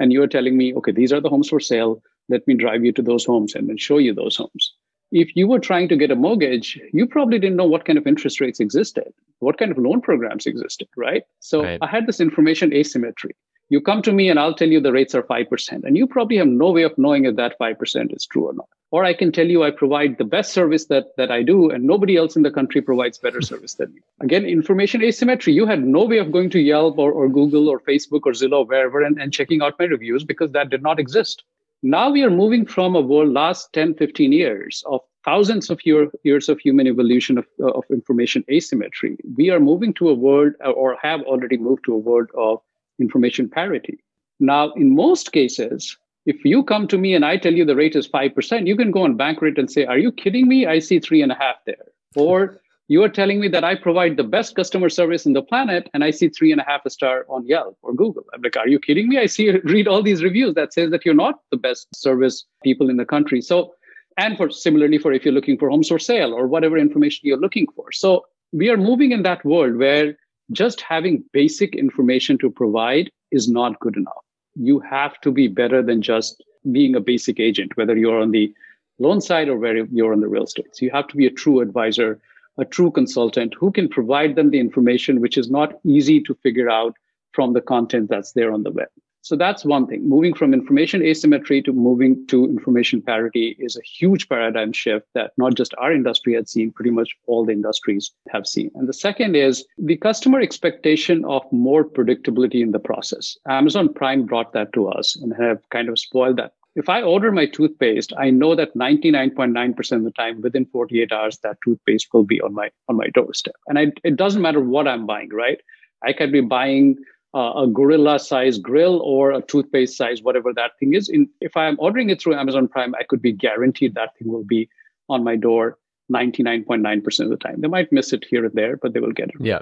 and you're telling me, okay, these are the homes for sale. Let me drive you to those homes and then show you those homes. If you were trying to get a mortgage, you probably didn't know what kind of interest rates existed, what kind of loan programs existed, right? So right. I had this information asymmetry. You come to me and I'll tell you the rates are 5%, and you probably have no way of knowing if that 5% is true or not. Or I can tell you I provide the best service that, that I do, and nobody else in the country provides better hmm. service than me. Again, information asymmetry. You had no way of going to Yelp or, or Google or Facebook or Zillow, wherever, and, and checking out my reviews because that did not exist. Now we are moving from a world last 10, 15 years of thousands of year, years of human evolution of, of information asymmetry. We are moving to a world, or have already moved to a world of information parity. Now, in most cases, if you come to me and I tell you the rate is 5%, you can go on Bankrate and say, Are you kidding me? I see three and a half there. Or you are telling me that I provide the best customer service in the planet and I see three and a half a star on Yelp or Google. I'm like, Are you kidding me? I see read all these reviews that says that you're not the best service people in the country. So, and for similarly for if you're looking for homes for sale or whatever information you're looking for. So we are moving in that world where just having basic information to provide is not good enough. You have to be better than just being a basic agent, whether you're on the loan side or where you're on the real estate. So you have to be a true advisor, a true consultant who can provide them the information which is not easy to figure out from the content that's there on the web. So that's one thing. Moving from information asymmetry to moving to information parity is a huge paradigm shift that not just our industry has seen, pretty much all the industries have seen. And the second is the customer expectation of more predictability in the process. Amazon Prime brought that to us and have kind of spoiled that. If I order my toothpaste, I know that 99.9% of the time within 48 hours that toothpaste will be on my on my doorstep. And I, it doesn't matter what I'm buying, right? I could be buying uh, a gorilla size grill or a toothpaste size, whatever that thing is. In, if I'm ordering it through Amazon Prime, I could be guaranteed that thing will be on my door 99.9% of the time. They might miss it here and there, but they will get it. Yeah.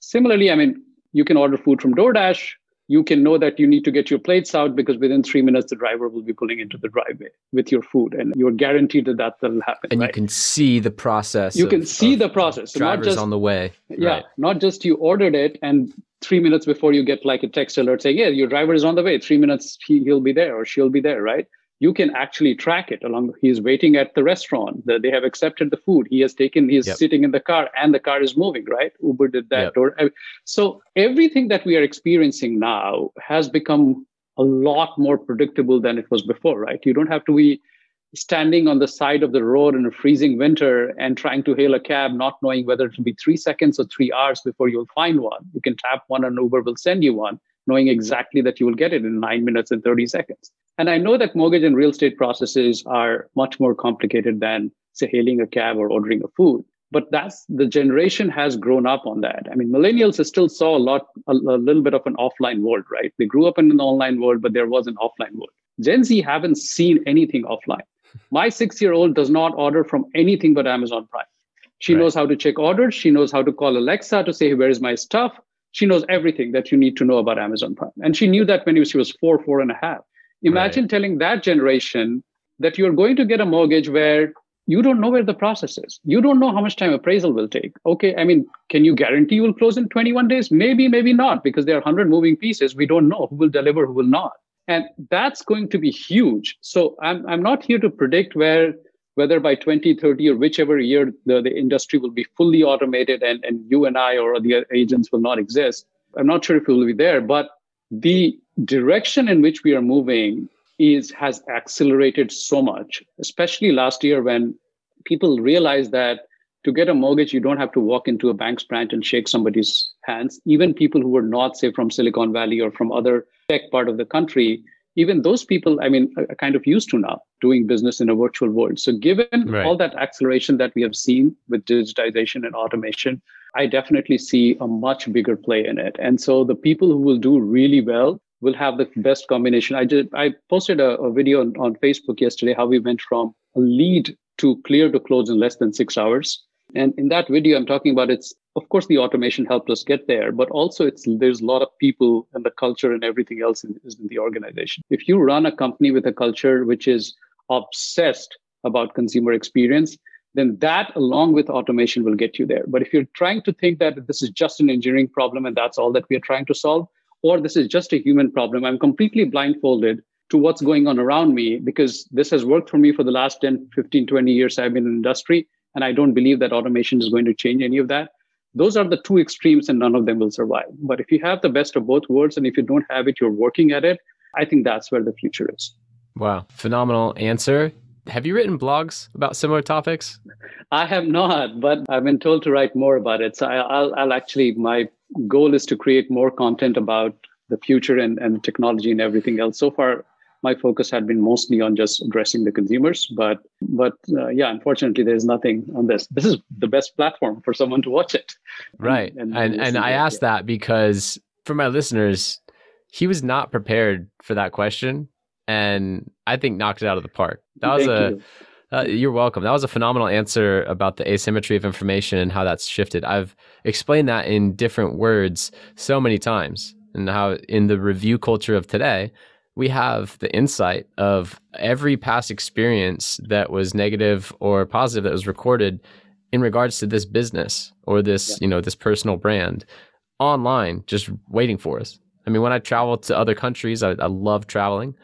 Similarly, I mean, you can order food from DoorDash. You can know that you need to get your plates out because within three minutes, the driver will be pulling into the driveway with your food. And you're guaranteed that that will happen. And right? you can see the process. You of, can see the process. So drivers just, on the way. Yeah. Right. Not just you ordered it and three minutes before you get like a text alert saying, yeah, your driver is on the way. Three minutes, he, he'll be there or she'll be there, right? You can actually track it along. He's waiting at the restaurant. The, they have accepted the food. He has taken, he's yep. sitting in the car and the car is moving, right? Uber did that. Yep. Or, so everything that we are experiencing now has become a lot more predictable than it was before, right? You don't have to be standing on the side of the road in a freezing winter and trying to hail a cab, not knowing whether it will be three seconds or three hours before you'll find one. You can tap one and Uber will send you one, knowing exactly that you will get it in nine minutes and 30 seconds. And I know that mortgage and real estate processes are much more complicated than, say, hailing a cab or ordering a food. But that's the generation has grown up on that. I mean, millennials still saw a lot, a, a little bit of an offline world, right? They grew up in an online world, but there was an offline world. Gen Z haven't seen anything offline. My six year old does not order from anything but Amazon Prime. She right. knows how to check orders. She knows how to call Alexa to say, Where is my stuff? She knows everything that you need to know about Amazon Prime. And she knew that when she was four, four and a half. Imagine right. telling that generation that you're going to get a mortgage where you don't know where the process is. You don't know how much time appraisal will take. Okay, I mean, can you guarantee you will close in 21 days? Maybe, maybe not, because there are 100 moving pieces. We don't know who will deliver, who will not. And that's going to be huge. So I'm, I'm not here to predict where whether by 2030 or whichever year the, the industry will be fully automated and, and you and I or the agents will not exist. I'm not sure if it will be there, but the direction in which we are moving is has accelerated so much, especially last year when people realized that to get a mortgage, you don't have to walk into a bank's branch and shake somebody's hands. Even people who were not, say, from Silicon Valley or from other tech part of the country, even those people, I mean, are kind of used to now doing business in a virtual world. So, given right. all that acceleration that we have seen with digitization and automation, I definitely see a much bigger play in it. And so, the people who will do really well will have the best combination. I did. I posted a, a video on, on Facebook yesterday how we went from a lead to clear to close in less than six hours. And in that video, I'm talking about it's of course the automation helped us get there, but also it's there's a lot of people and the culture and everything else in, is in the organization. If you run a company with a culture which is obsessed about consumer experience, then that along with automation will get you there. But if you're trying to think that this is just an engineering problem and that's all that we are trying to solve, or this is just a human problem, I'm completely blindfolded to what's going on around me because this has worked for me for the last 10, 15, 20 years I've been in industry. And I don't believe that automation is going to change any of that. Those are the two extremes, and none of them will survive. But if you have the best of both worlds, and if you don't have it, you're working at it, I think that's where the future is. Wow. Phenomenal answer. Have you written blogs about similar topics? I have not, but I've been told to write more about it. So I'll, I'll actually, my goal is to create more content about the future and, and technology and everything else. So far, my focus had been mostly on just addressing the consumers but but uh, yeah unfortunately there's nothing on this this is the best platform for someone to watch it right and and, and, and i asked that because for my listeners he was not prepared for that question and i think knocked it out of the park that was Thank a you. Uh, you're welcome. That was a phenomenal answer about the asymmetry of information and how that's shifted. I've explained that in different words so many times, and how in the review culture of today, we have the insight of every past experience that was negative or positive that was recorded in regards to this business or this, yeah. you know, this personal brand online just waiting for us. I mean, when I travel to other countries, I, I love traveling.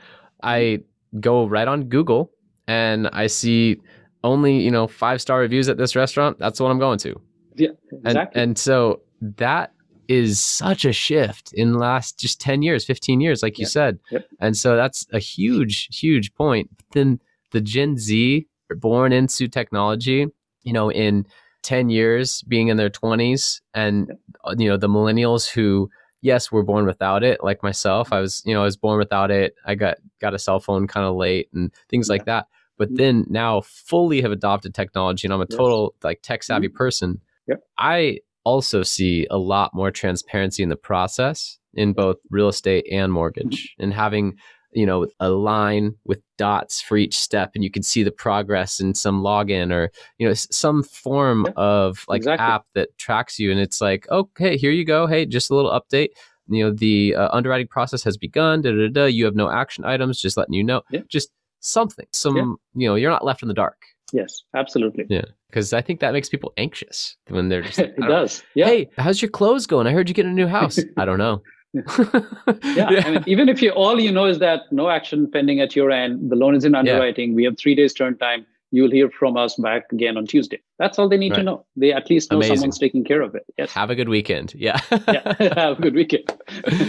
I mm-hmm. go right on Google and I see only, you know, five star reviews at this restaurant. That's what I'm going to. Yeah, exactly. And, and so that is such a shift in the last just 10 years, 15 years, like you said. Yep. And so that's a huge, huge point. But then the Gen Z born into technology, you know, in 10 years being in their 20s and uh, you know the millennials who yes were born without it like myself i was you know i was born without it i got got a cell phone kind of late and things like that but mm-hmm. then now fully have adopted technology and i'm a total yes. like tech savvy mm-hmm. person yep. i also see a lot more transparency in the process in both real estate and mortgage mm-hmm. and having you know a line with dots for each step and you can see the progress in some login or you know some form of like exactly. app that tracks you and it's like okay here you go hey just a little update you know the uh, underwriting process has begun da, da, da, you have no action items just letting you know yeah. just something some yeah. you know you're not left in the dark Yes, absolutely. Yeah, because I think that makes people anxious when they're just. Like, it oh, does. Yeah. Hey, how's your clothes going? I heard you get a new house. I don't know. yeah, yeah. I mean, even if you all you know is that no action pending at your end, the loan is in underwriting. Yeah. We have three days turn time. You will hear from us back again on Tuesday. That's all they need right. to know. They at least know Amazing. someone's taking care of it. Yes. Have a good weekend. Yeah. yeah. Have a good weekend.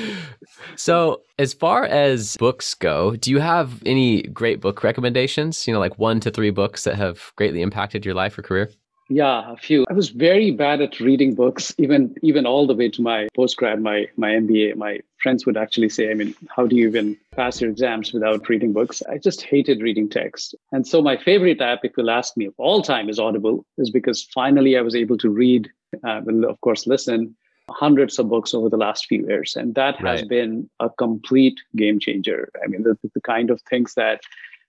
so, as far as books go, do you have any great book recommendations? You know, like one to three books that have greatly impacted your life or career? Yeah, a few. I was very bad at reading books, even even all the way to my postgrad, my my MBA. My friends would actually say, I mean, how do you even pass your exams without reading books? I just hated reading text. And so my favorite app, if you'll ask me of all time, is Audible, is because finally I was able to read, uh, and of course listen, hundreds of books over the last few years. And that has been a complete game changer. I mean, the, the kind of things that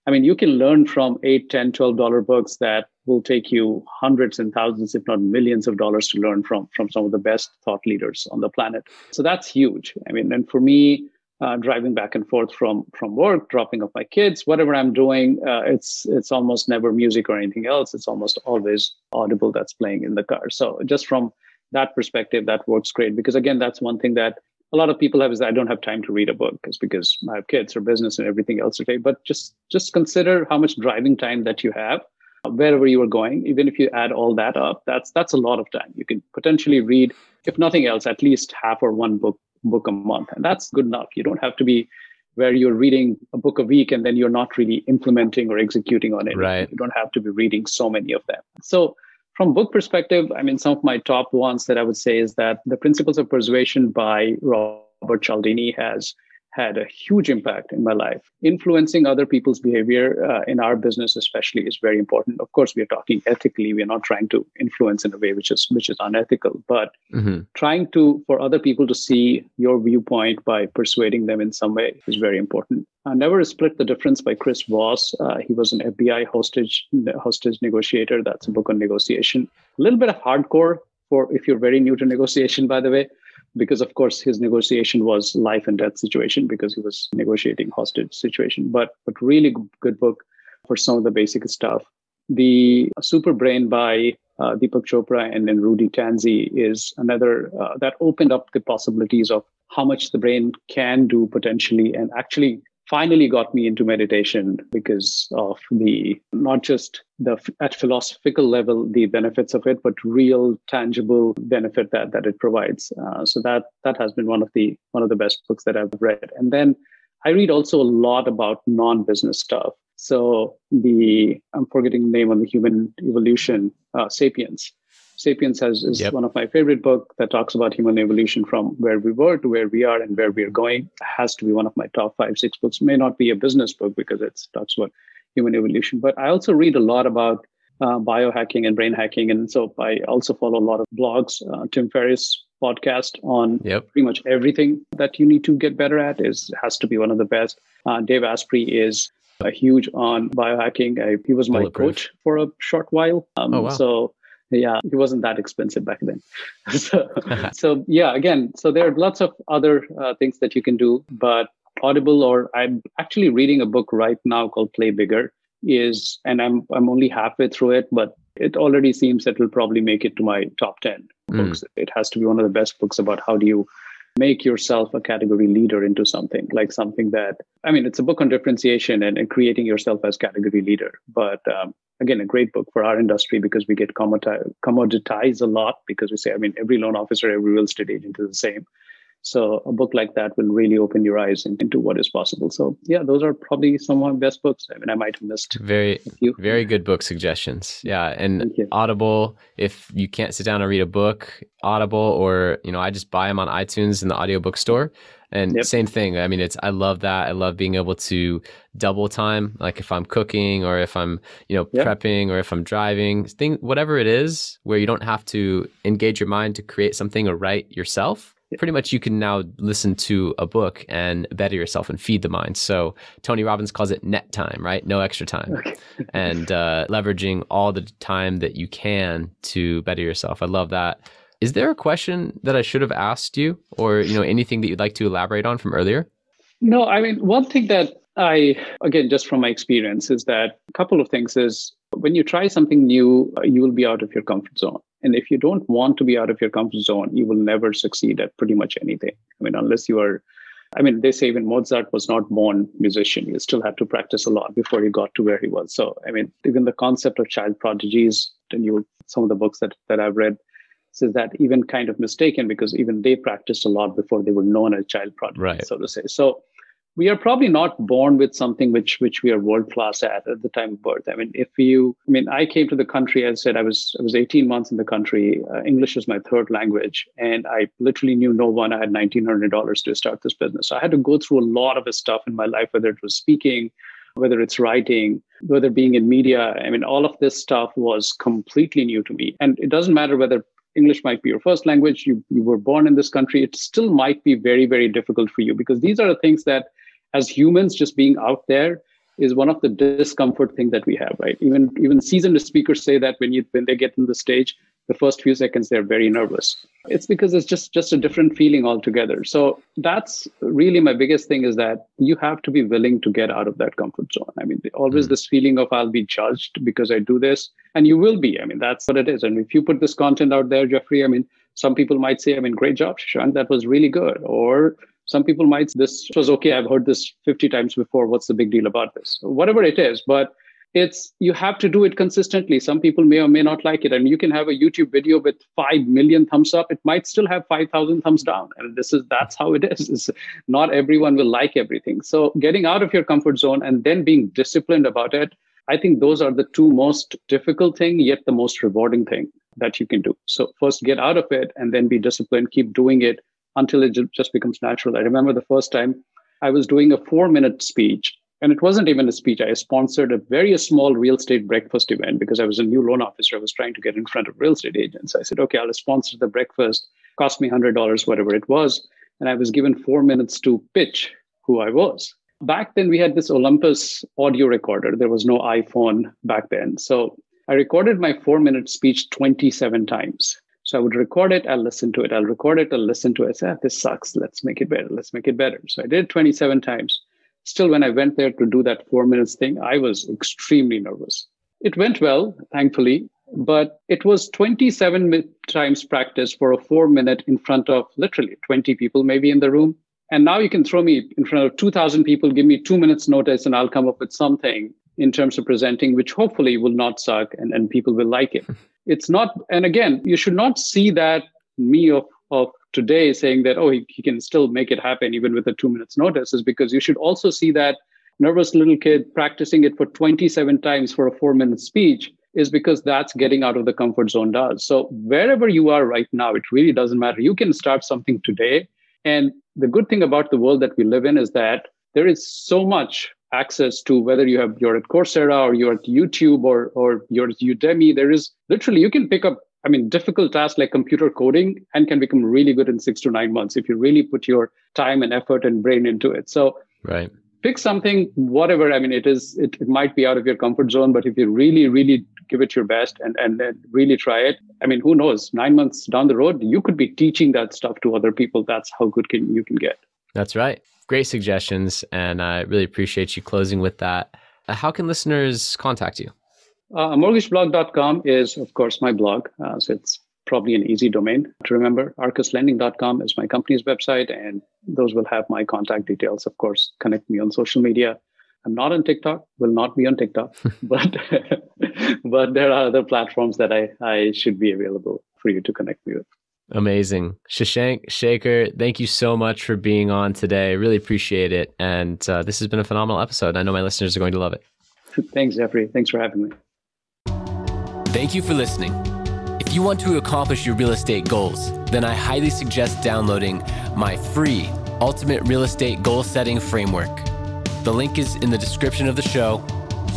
I mean, you can learn from eight, 10, 12 dollar books that will take you hundreds and thousands, if not millions of dollars to learn from, from some of the best thought leaders on the planet. So that's huge. I mean, and for me, uh, driving back and forth from from work, dropping off my kids, whatever I'm doing, uh, it's it's almost never music or anything else. It's almost always audible that's playing in the car. So just from that perspective, that works great because again, that's one thing that a lot of people have is I don't have time to read a book is because I have kids or business and everything else today. But just just consider how much driving time that you have. wherever you are going. Even if you add all that up, that's that's a lot of time. You can potentially read, if nothing else, at least half or one book book a month, and that's good enough. You don't have to be where you're reading a book a week and then you're not really implementing or executing on it. Right. You don't have to be reading so many of them. So from book perspective, I mean, some of my top ones that I would say is that The Principles of Persuasion by Robert Cialdini has had a huge impact in my life. Influencing other people's behavior uh, in our business, especially, is very important. Of course, we are talking ethically. We are not trying to influence in a way which is which is unethical, but mm-hmm. trying to for other people to see your viewpoint by persuading them in some way is very important. Uh, Never Split the Difference by Chris Voss. Uh, he was an FBI hostage hostage negotiator. That's a book on negotiation. A little bit of hardcore for if you're very new to negotiation, by the way because of course his negotiation was life and death situation because he was negotiating hostage situation. But but really good book for some of the basic stuff. The super brain by uh, deepak chopra and then rudy tanzi is another uh, that opened up the possibilities of how much the brain can do potentially and actually finally got me into meditation because of the not just the at philosophical level the benefits of it but real tangible benefit that that it provides. Uh, so that that has been one of the one of the best books that i've read. And then i read also a lot about non-business stuff. So the i'm forgetting the name on the human evolution uh, sapiens Sapiens has is yep. one of my favorite book that talks about human evolution from where we were to where we are and where we are going. It has to be one of my top five, six books. May not be a business book because it talks about human evolution, but I also read a lot about uh, biohacking and brain hacking, and so I also follow a lot of blogs. Uh, Tim Ferriss podcast on yep. pretty much everything that you need to get better at is has to be one of the best. Uh, Dave Asprey is a huge on biohacking. I, he was my coach for a short while. Um, oh, wow. So yeah it wasn't that expensive back then so, so yeah again so there are lots of other uh, things that you can do but audible or i'm actually reading a book right now called play bigger is and i'm i'm only halfway through it but it already seems that will probably make it to my top 10 mm. books it has to be one of the best books about how do you make yourself a category leader into something like something that i mean it's a book on differentiation and, and creating yourself as category leader. But um, again a great book for our industry because we get commoditized a lot because we say i mean every loan officer every real estate agent is the same so a book like that will really open your eyes into what is possible. So yeah, those are probably some of my best books. I mean, I might have missed very, few very good book suggestions. Yeah, and Audible. If you can't sit down and read a book, Audible, or you know, I just buy them on iTunes in the audiobook store. And yep. same thing. I mean, it's I love that. I love being able to double time, like if I'm cooking or if I'm, you know, yep. prepping or if I'm driving, thing whatever it is, where you don't have to engage your mind to create something or write yourself pretty much you can now listen to a book and better yourself and feed the mind. So Tony Robbins calls it net time, right? No extra time, okay. and uh, leveraging all the time that you can to better yourself. I love that. Is there a question that I should have asked you, or you know anything that you'd like to elaborate on from earlier? No, I mean one thing that I again just from my experience is that a couple of things is when you try something new, you will be out of your comfort zone. And if you don't want to be out of your comfort zone, you will never succeed at pretty much anything. I mean, unless you are, I mean, they say even Mozart was not born musician. You still had to practice a lot before he got to where he was. So, I mean, even the concept of child prodigies, and you some of the books that, that I've read says that even kind of mistaken because even they practiced a lot before they were known as child prodigies, right. so to say. So we are probably not born with something which which we are world class at at the time of birth. I mean, if you, I mean, I came to the country. As I said, I was I was 18 months in the country. Uh, English was my third language, and I literally knew no one. I had $1,900 to start this business. So I had to go through a lot of stuff in my life, whether it was speaking, whether it's writing, whether being in media. I mean, all of this stuff was completely new to me, and it doesn't matter whether English might be your first language, you, you were born in this country, it still might be very, very difficult for you because these are the things that as humans just being out there is one of the discomfort thing that we have right? Even even seasoned speakers say that when you when they get in the stage the first few seconds they're very nervous. It's because it's just just a different feeling altogether. So that's really my biggest thing is that you have to be willing to get out of that comfort zone. I mean always mm. this feeling of i'll be judged because i do this and you will be. I mean that's what it is. And if you put this content out there jeffrey i mean some people might say i mean great job shashank that was really good. Or some people might, this was okay. I've heard this 50 times before. What's the big deal about this? Whatever it is. But it's you have to do it consistently some people may or may not like it and you can have a youtube video with 5 million thumbs up it might still have 5000 thumbs down and this is that's how it is it's, not everyone will like everything so getting out of your comfort zone and then being disciplined about it i think those are the two most difficult thing yet the most rewarding thing that you can do so first get out of it and then be disciplined keep doing it until it just becomes natural i remember the first time i was doing a 4 minute speech and it wasn't even a speech. I sponsored a very small real estate breakfast event because I was a new loan officer. I was trying to get in front of real estate agents. I said, okay, I'll sponsor the breakfast. Cost me $100, whatever it was. And I was given four minutes to pitch who I was. Back then, we had this Olympus audio recorder. There was no iPhone back then. So I recorded my four minute speech 27 times. So I would record it, I'll listen to it. I'll record it, I'll listen to it. Say, ah, this sucks. Let's make it better. Let's make it better. So I did 27 times still when i went there to do that four minutes thing i was extremely nervous it went well thankfully but it was 27 times practice for a four minute in front of literally 20 people maybe in the room and now you can throw me in front of 2000 people give me two minutes notice and i'll come up with something in terms of presenting which hopefully will not suck and, and people will like it it's not and again you should not see that me of, of today saying that, oh, he, he can still make it happen even with a two minutes notice is because you should also see that nervous little kid practicing it for 27 times for a four minute speech is because that's getting out of the comfort zone does. So wherever you are right now, it really doesn't matter. You can start something today. And the good thing about the world that we live in is that there is so much access to whether you have you're at Coursera or you're at YouTube or or you're at Udemy. There is literally you can pick up I mean, difficult tasks like computer coding and can become really good in six to nine months if you really put your time and effort and brain into it. So, right. Pick something, whatever. I mean, it is. It, it might be out of your comfort zone, but if you really, really give it your best and and then really try it, I mean, who knows? Nine months down the road, you could be teaching that stuff to other people. That's how good can you can get. That's right. Great suggestions, and I really appreciate you closing with that. Uh, how can listeners contact you? Uh, mortgageblog.com is, of course, my blog. Uh, so it's probably an easy domain to remember. ArcusLending.com is my company's website, and those will have my contact details. Of course, connect me on social media. I'm not on TikTok, will not be on TikTok, but but there are other platforms that I, I should be available for you to connect me with. Amazing. Shashank Shekhar, thank you so much for being on today. I really appreciate it. And uh, this has been a phenomenal episode. I know my listeners are going to love it. Thanks, Jeffrey. Thanks for having me. Thank you for listening. If you want to accomplish your real estate goals, then I highly suggest downloading my free Ultimate Real Estate Goal Setting Framework. The link is in the description of the show,